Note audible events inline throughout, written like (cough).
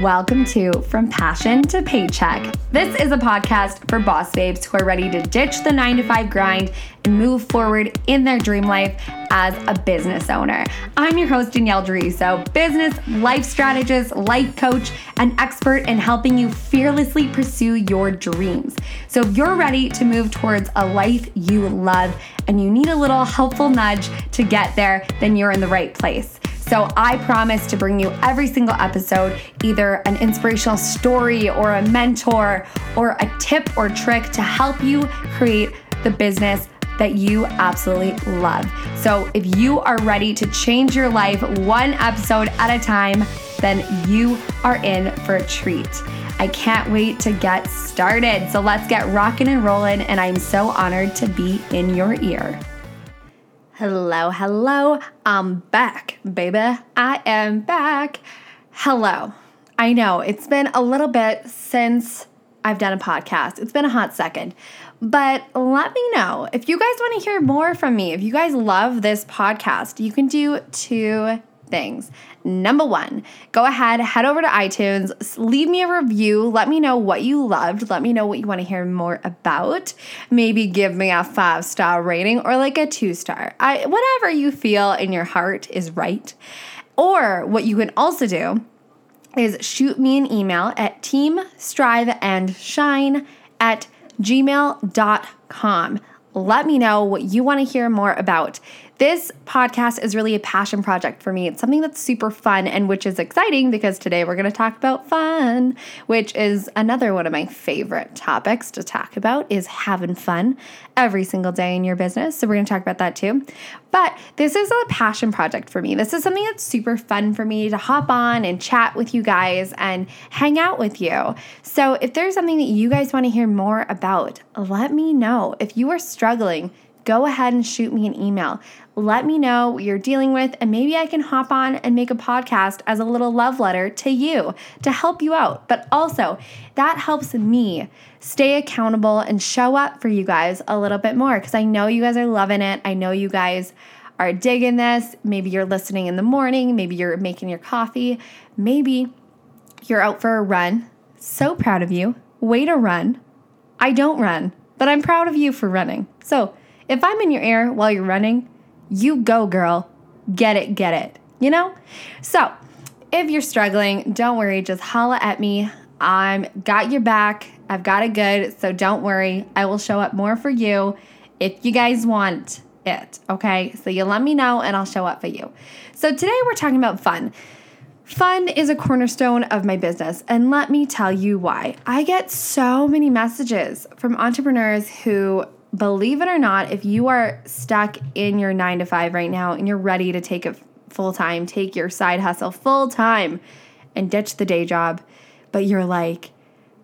Welcome to From Passion to Paycheck. This is a podcast for boss babes who are ready to ditch the nine to five grind and move forward in their dream life as a business owner. I'm your host, Danielle Deriso, business, life strategist, life coach, and expert in helping you fearlessly pursue your dreams. So if you're ready to move towards a life you love and you need a little helpful nudge to get there, then you're in the right place. So I promise to bring you every single episode either an inspirational story or a mentor or a tip or trick to help you create the business that you absolutely love. So if you are ready to change your life one episode at a time, then you are in for a treat. I can't wait to get started. So let's get rocking and rolling. And I'm so honored to be in your ear. Hello, hello. I'm back, baby. I am back. Hello. I know it's been a little bit since I've done a podcast. It's been a hot second. But let me know if you guys want to hear more from me. If you guys love this podcast, you can do two things. Number one, go ahead, head over to iTunes, leave me a review. Let me know what you loved. Let me know what you want to hear more about. Maybe give me a five star rating or like a two star. I, whatever you feel in your heart is right. Or what you can also do is shoot me an email at teamstriveandshine at gmail.com. Let me know what you want to hear more about. This podcast is really a passion project for me. It's something that's super fun and which is exciting because today we're going to talk about fun, which is another one of my favorite topics to talk about is having fun every single day in your business. So we're going to talk about that too. But this is a passion project for me. This is something that's super fun for me to hop on and chat with you guys and hang out with you. So if there's something that you guys want to hear more about, let me know. If you are struggling, go ahead and shoot me an email. Let me know what you're dealing with, and maybe I can hop on and make a podcast as a little love letter to you to help you out. But also, that helps me stay accountable and show up for you guys a little bit more because I know you guys are loving it. I know you guys are digging this. Maybe you're listening in the morning, maybe you're making your coffee, maybe you're out for a run. So proud of you. Way to run. I don't run, but I'm proud of you for running. So, if I'm in your ear while you're running, you go, girl. Get it, get it. You know? So, if you're struggling, don't worry, just holla at me. I'm got your back. I've got it good, so don't worry. I will show up more for you if you guys want it, okay? So you let me know and I'll show up for you. So today we're talking about fun. Fun is a cornerstone of my business, and let me tell you why. I get so many messages from entrepreneurs who believe it or not, if you are stuck in your nine to five right now and you're ready to take it full time, take your side hustle full time and ditch the day job, but you're like,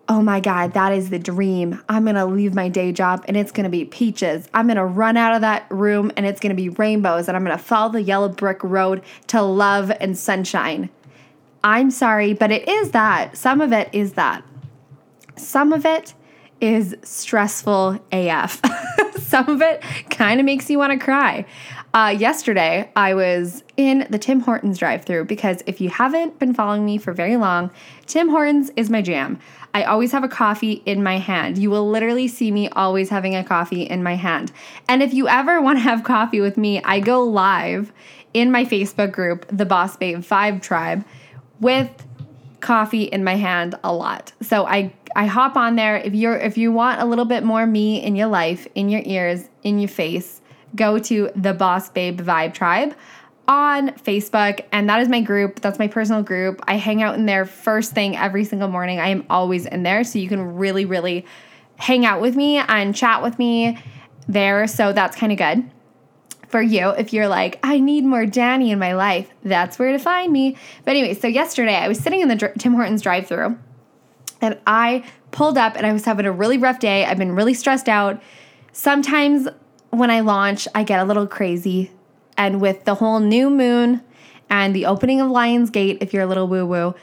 oh my God, that is the dream. I'm gonna leave my day job and it's gonna be peaches. I'm gonna run out of that room and it's gonna be rainbows and I'm gonna follow the yellow brick road to love and sunshine. I'm sorry, but it is that. Some of it is that. Some of it is stressful AF. (laughs) Some of it kind of makes you want to cry. Uh, yesterday, I was in the Tim Hortons drive through because if you haven't been following me for very long, Tim Hortons is my jam. I always have a coffee in my hand. You will literally see me always having a coffee in my hand. And if you ever want to have coffee with me, I go live in my Facebook group, the Boss Babe Vibe Tribe, with coffee in my hand a lot. So I I hop on there. If you're if you want a little bit more me in your life, in your ears, in your face, go to the Boss Babe Vibe Tribe on Facebook, and that is my group. That's my personal group. I hang out in there first thing every single morning. I am always in there, so you can really, really hang out with me and chat with me there. So that's kind of good for you if you're like, I need more Danny in my life. That's where to find me. But anyway, so yesterday I was sitting in the Tim Hortons drive through and I pulled up and I was having a really rough day. I've been really stressed out. Sometimes when I launch, I get a little crazy. And with the whole new moon and the opening of Lion's Gate, if you're a little woo woo,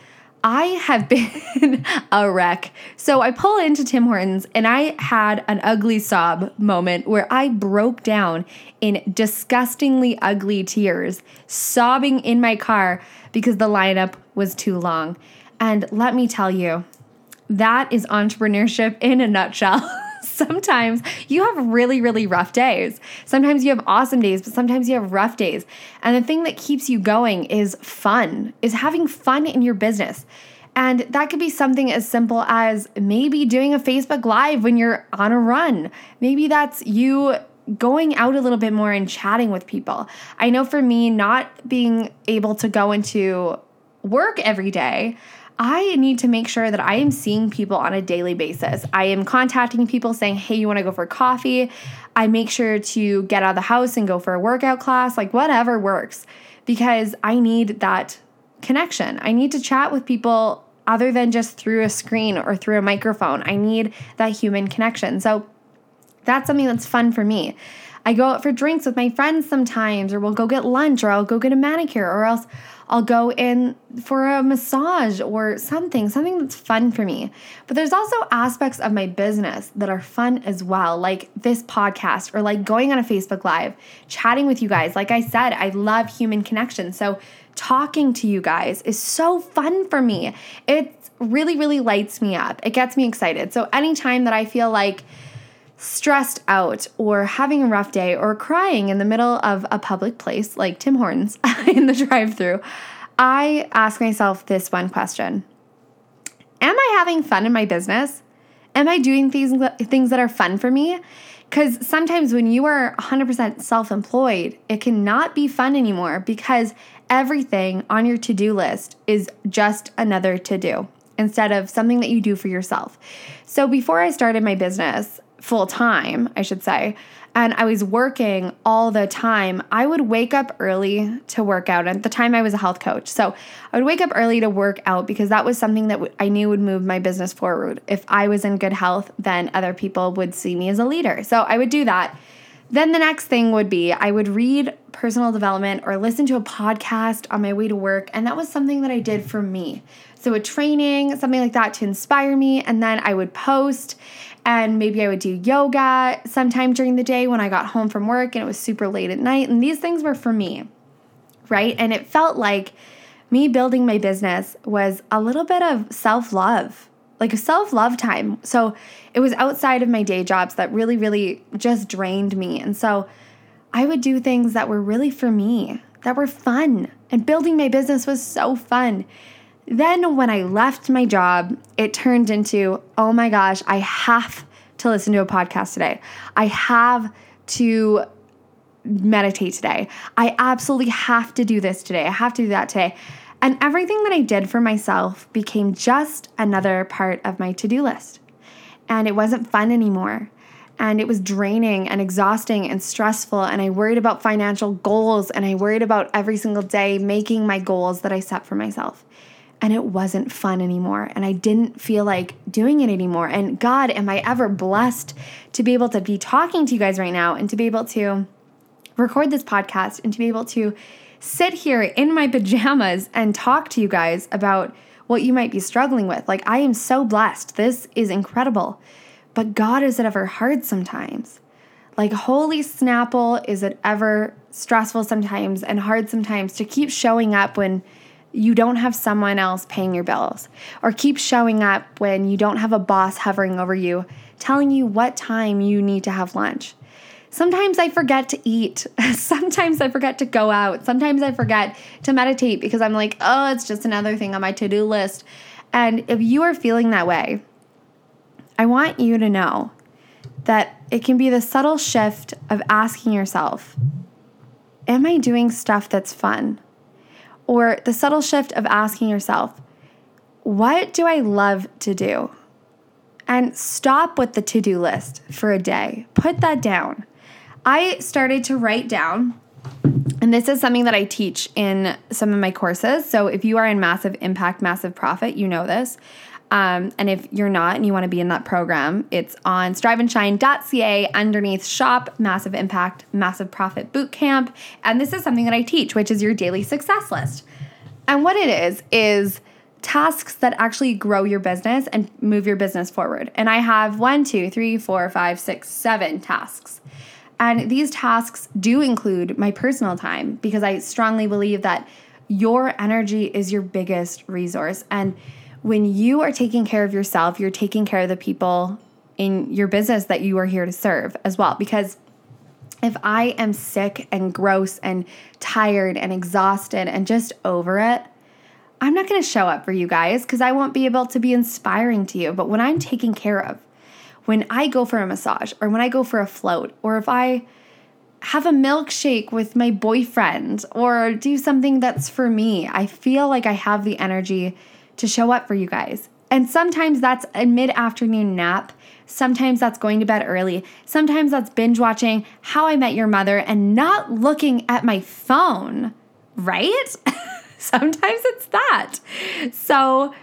I have (laughs) been a wreck. So I pull into Tim Hortons and I had an ugly sob moment where I broke down in disgustingly ugly tears, sobbing in my car because the lineup was too long. And let me tell you, that is entrepreneurship in a nutshell. (laughs) sometimes you have really, really rough days. Sometimes you have awesome days, but sometimes you have rough days. And the thing that keeps you going is fun, is having fun in your business. And that could be something as simple as maybe doing a Facebook Live when you're on a run. Maybe that's you going out a little bit more and chatting with people. I know for me, not being able to go into work every day, I need to make sure that I am seeing people on a daily basis. I am contacting people saying, hey, you wanna go for coffee? I make sure to get out of the house and go for a workout class, like whatever works, because I need that connection. I need to chat with people other than just through a screen or through a microphone. I need that human connection. So that's something that's fun for me. I go out for drinks with my friends sometimes, or we'll go get lunch, or I'll go get a manicure, or else I'll go in for a massage or something, something that's fun for me. But there's also aspects of my business that are fun as well, like this podcast or like going on a Facebook Live, chatting with you guys. Like I said, I love human connection. So talking to you guys is so fun for me. It really, really lights me up. It gets me excited. So anytime that I feel like, stressed out or having a rough day or crying in the middle of a public place like Tim Hortons (laughs) in the drive through, I ask myself this one question Am I having fun in my business? Am I doing things, things that are fun for me? Because sometimes when you are 100% self employed, it cannot be fun anymore because everything on your to do list is just another to do instead of something that you do for yourself. So before I started my business, full time, I should say, and I was working all the time, I would wake up early to work out. At the time, I was a health coach. So I would wake up early to work out because that was something that I knew would move my business forward. If I was in good health, then other people would see me as a leader. So I would do that. Then the next thing would be I would read personal development or listen to a podcast on my way to work. And that was something that I did for me. So a training, something like that to inspire me. And then I would post and maybe I would do yoga sometime during the day when I got home from work and it was super late at night. And these things were for me, right? And it felt like me building my business was a little bit of self love, like a self love time. So it was outside of my day jobs that really, really just drained me. And so I would do things that were really for me, that were fun. And building my business was so fun. Then, when I left my job, it turned into, oh my gosh, I have to listen to a podcast today. I have to meditate today. I absolutely have to do this today. I have to do that today. And everything that I did for myself became just another part of my to do list. And it wasn't fun anymore. And it was draining and exhausting and stressful. And I worried about financial goals and I worried about every single day making my goals that I set for myself and it wasn't fun anymore. And I didn't feel like doing it anymore. And God, am I ever blessed to be able to be talking to you guys right now and to be able to record this podcast and to be able to sit here in my (laughs) pajamas and talk to you guys about what you might be struggling with. Like, I am so blessed. This is incredible. But God, is it ever hard sometimes? Like, holy snapple, is it ever stressful sometimes and hard sometimes to keep showing up when you don't have someone else paying your bills, or keep showing up when you don't have a boss hovering over you telling you what time you need to have lunch. Sometimes I forget to eat. (laughs) Sometimes I forget to go out. Sometimes I forget to meditate because I'm like, oh, it's just another thing on my to do list. And if you are feeling that way, I want you to know that it can be the subtle shift of asking yourself, Am I doing stuff that's fun? Or the subtle shift of asking yourself, what do I love to do? And stop with the to do list for a day. Put that down. I started to write down, and this is something that I teach in some of my courses. So if you are in massive impact, massive profit, you know this. Um, and if you're not and you want to be in that program, it's on striveandshine.ca underneath shop, massive impact, massive profit bootcamp. And this is something that I teach, which is your daily success list. And what it is, is tasks that actually grow your business and move your business forward. And I have one, two, three, four, five, six, seven tasks. And these tasks do include my personal time because I strongly believe that your energy is your biggest resource. And when you are taking care of yourself, you're taking care of the people in your business that you are here to serve as well. Because if I am sick and gross and tired and exhausted and just over it, I'm not going to show up for you guys because I won't be able to be inspiring to you. But when I'm taken care of, when I go for a massage or when I go for a float or if I have a milkshake with my boyfriend or do something that's for me, I feel like I have the energy to show up for you guys. And sometimes that's a mid afternoon nap. Sometimes that's going to bed early. Sometimes that's binge watching How I Met Your Mother and not looking at my phone, right? (laughs) sometimes it's that. So,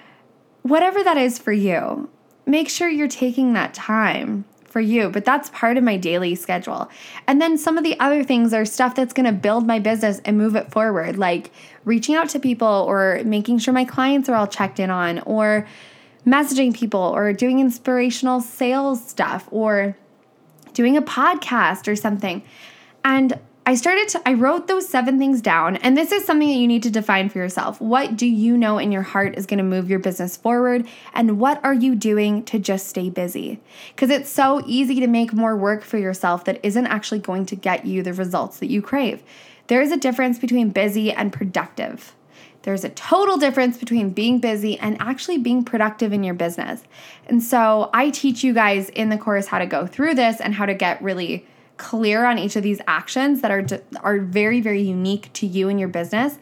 whatever that is for you, make sure you're taking that time for you, but that's part of my daily schedule. And then some of the other things are stuff that's going to build my business and move it forward, like reaching out to people or making sure my clients are all checked in on, or messaging people, or doing inspirational sales stuff, or doing a podcast or something. And I started to, I wrote those seven things down, and this is something that you need to define for yourself. What do you know in your heart is going to move your business forward? And what are you doing to just stay busy? Because it's so easy to make more work for yourself that isn't actually going to get you the results that you crave. There is a difference between busy and productive. There's a total difference between being busy and actually being productive in your business. And so I teach you guys in the course how to go through this and how to get really clear on each of these actions that are are very very unique to you and your business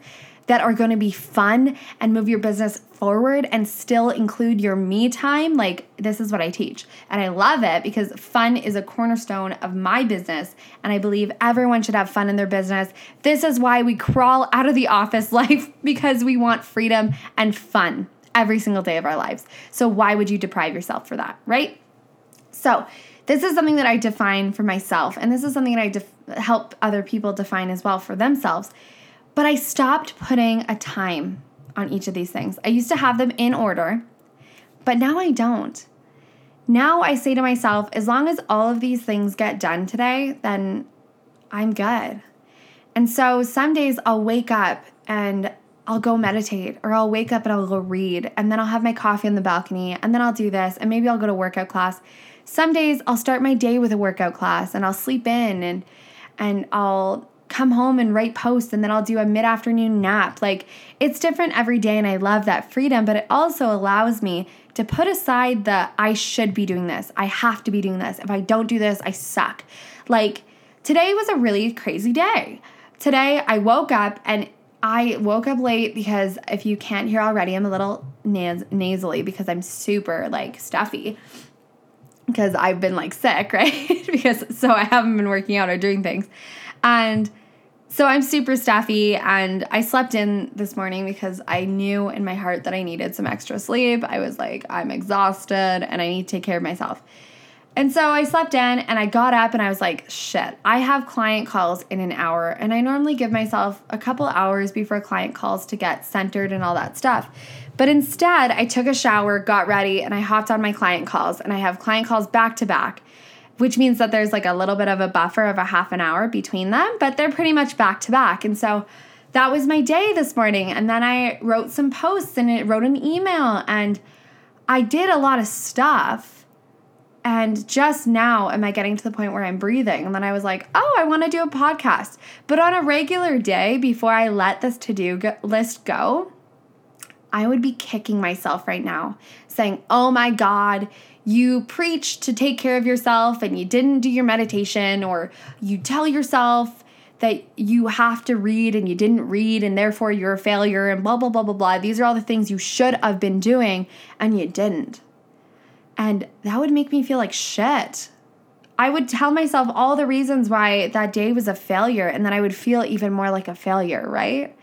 that are going to be fun and move your business forward and still include your me time. Like this is what I teach. And I love it because fun is a cornerstone of my business and I believe everyone should have fun in their business. This is why we crawl out of the office (laughs) life because we want freedom and fun every single day of our lives. So why would you deprive yourself for that right? So this is something that I define for myself, and this is something that I def- help other people define as well for themselves. But I stopped putting a time on each of these things. I used to have them in order, but now I don't. Now I say to myself, as long as all of these things get done today, then I'm good. And so some days I'll wake up and I'll go meditate, or I'll wake up and I'll go read, and then I'll have my coffee on the balcony, and then I'll do this, and maybe I'll go to workout class. Some days I'll start my day with a workout class and I'll sleep in and and I'll come home and write posts and then I'll do a mid-afternoon nap. Like it's different every day and I love that freedom, but it also allows me to put aside the I should be doing this. I have to be doing this. If I don't do this, I suck. Like today was a really crazy day. Today I woke up and I woke up late because if you can't hear already, I'm a little nas- nasally because I'm super like stuffy because I've been like sick, (laughs) right? because so I haven't been working out or doing things. And so I'm super stuffy and I slept in this morning because I knew in my heart that I needed some extra sleep. I was like, I'm exhausted and I need to take care of myself. And so I slept in and I got up and I was like, shit, I have client calls in an hour. And I normally give myself a couple hours before client calls to get centered and all that stuff. But instead, I took a shower, got ready, and I hopped on my client calls. And I have client calls back to back, which means that there's like a little bit of a buffer of a half an hour between them, but they're pretty much back to back. And so that was my day this morning. And then I wrote some posts and wrote an email and I did a lot of stuff. And just now am I getting to the point where I'm breathing. And then I was like, oh, I want to do a podcast. But on a regular day, before I let this to do list go, I would be kicking myself right now, saying, Oh my God, you preach to take care of yourself and you didn't do your meditation, or you tell yourself that you have to read and you didn't read and therefore you're a failure and blah, blah, blah, blah, blah. These are all the things you should have been doing and you didn't. And that would make me feel like shit. I would tell myself all the reasons why that day was a failure and then I would feel even more like a failure, right?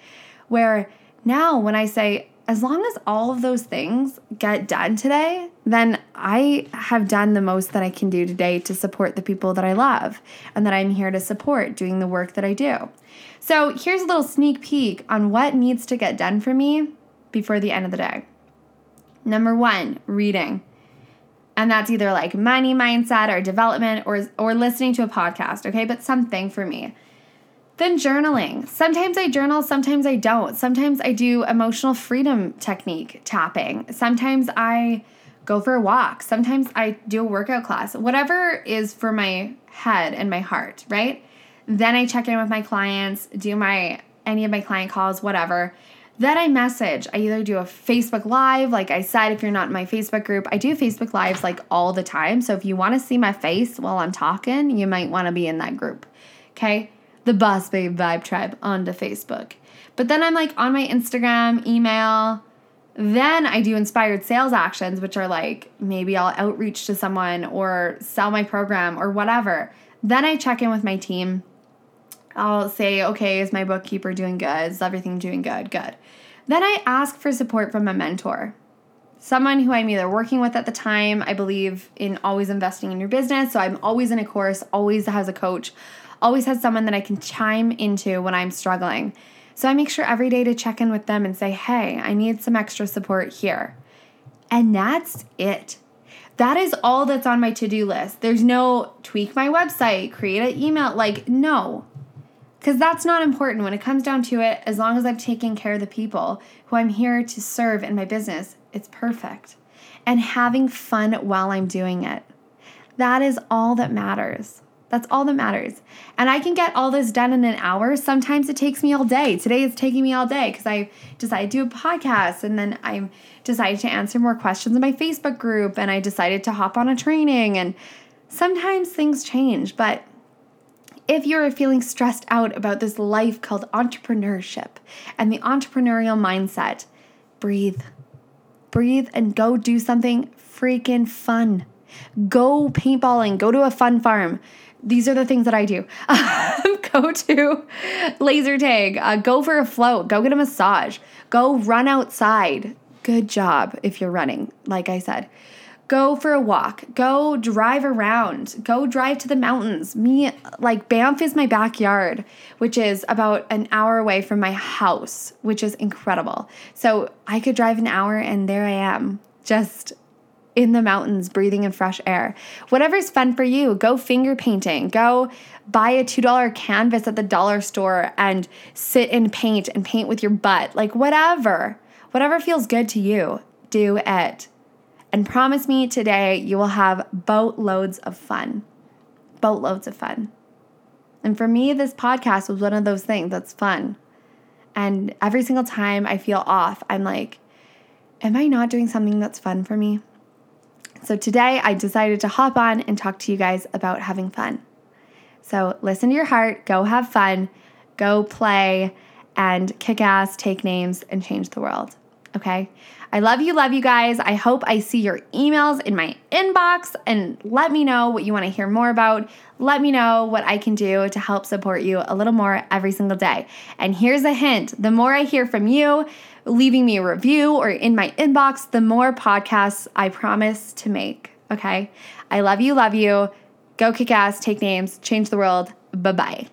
Where now when I say, as long as all of those things get done today, then I have done the most that I can do today to support the people that I love and that I'm here to support doing the work that I do. So, here's a little sneak peek on what needs to get done for me before the end of the day. Number one, reading. And that's either like money mindset or development or, or listening to a podcast, okay? But something for me. Then journaling. Sometimes I journal, sometimes I don't. Sometimes I do emotional freedom technique tapping. Sometimes I go for a walk. Sometimes I do a workout class. Whatever is for my head and my heart, right? Then I check in with my clients, do my any of my client calls, whatever. Then I message. I either do a Facebook Live, like I said, if you're not in my Facebook group, I do Facebook Lives like all the time. So if you want to see my face while I'm talking, you might want to be in that group. Okay? The Boss Babe Vibe Tribe onto Facebook. But then I'm like on my Instagram, email. Then I do inspired sales actions, which are like maybe I'll outreach to someone or sell my program or whatever. Then I check in with my team I'll say, okay, is my bookkeeper doing good? Is everything doing good? Good. Then I ask for support from a mentor, someone who I'm either working with at the time. I believe in always investing in your business. So I'm always in a course, always has a coach, always has someone that I can chime into when I'm struggling. So I make sure every day to check in with them and say, hey, I need some extra support here. And that's it. That is all that's on my to do list. There's no tweak my website, create an email. Like, no, because that's not important when it comes down to it. As long as I've taken care of the people who I'm here to serve in my business, it's perfect. And having fun while I'm doing it. That is all that matters. That's all that matters. And I can get all this done in an hour. Sometimes it takes me all day. Today it's taking me all day because I decided to do a podcast and then I decided to answer more questions in my Facebook group and I decided to hop on a training. And sometimes things change, but if you're feeling stressed out about this life called entrepreneurship and the entrepreneurial mindset, breathe. Breathe and go do something freaking fun. Go paintballing, go to a fun farm. These are the things that I do. (laughs) go to laser tag, uh, go for a float, go get a massage, go run outside. Good job if you're running, like I said go for a walk, go drive around, go drive to the mountains. Me, like Banff is my backyard, which is about an hour away from my house, which is incredible. So I could drive an hour and there I am, just in the mountains, breathing in fresh air. Whatever's fun for you, go finger painting, go buy a $2 canvas at the dollar store and sit and paint and paint with your butt. Like, whatever, whatever feels good to you, do it. And promise me today you will have boatloads of fun. Boatloads of fun. And for me, this podcast was one of those things that's fun. And every single time I feel off, I'm like, am I not doing something that's fun for me? So today I decided to hop on and talk to you guys about having fun. So listen to your heart, go have fun, go play, and kick ass, take names, and change the world. Okay? I love you, love you guys. I hope I see your emails in my inbox and let me know what you want to hear more about. Let me know what I can do to help support you a little more every single day. And here's a hint the more I hear from you, leaving me a review or in my inbox, the more podcasts I promise to make. Okay? I love you, love you. Go kick ass, take names, change the world. Bye bye.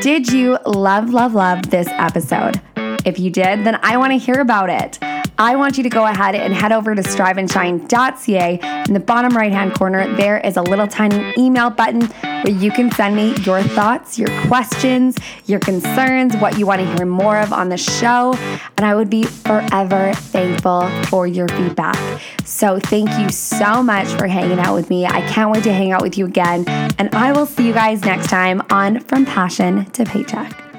Did you love, love, love this episode? If you did, then I want to hear about it. I want you to go ahead and head over to striveandshine.ca. In the bottom right hand corner, there is a little tiny email button where you can send me your thoughts, your questions, your concerns, what you want to hear more of on the show. And I would be forever thankful for your feedback. So thank you so much for hanging out with me. I can't wait to hang out with you again. And I will see you guys next time on From Passion to Paycheck.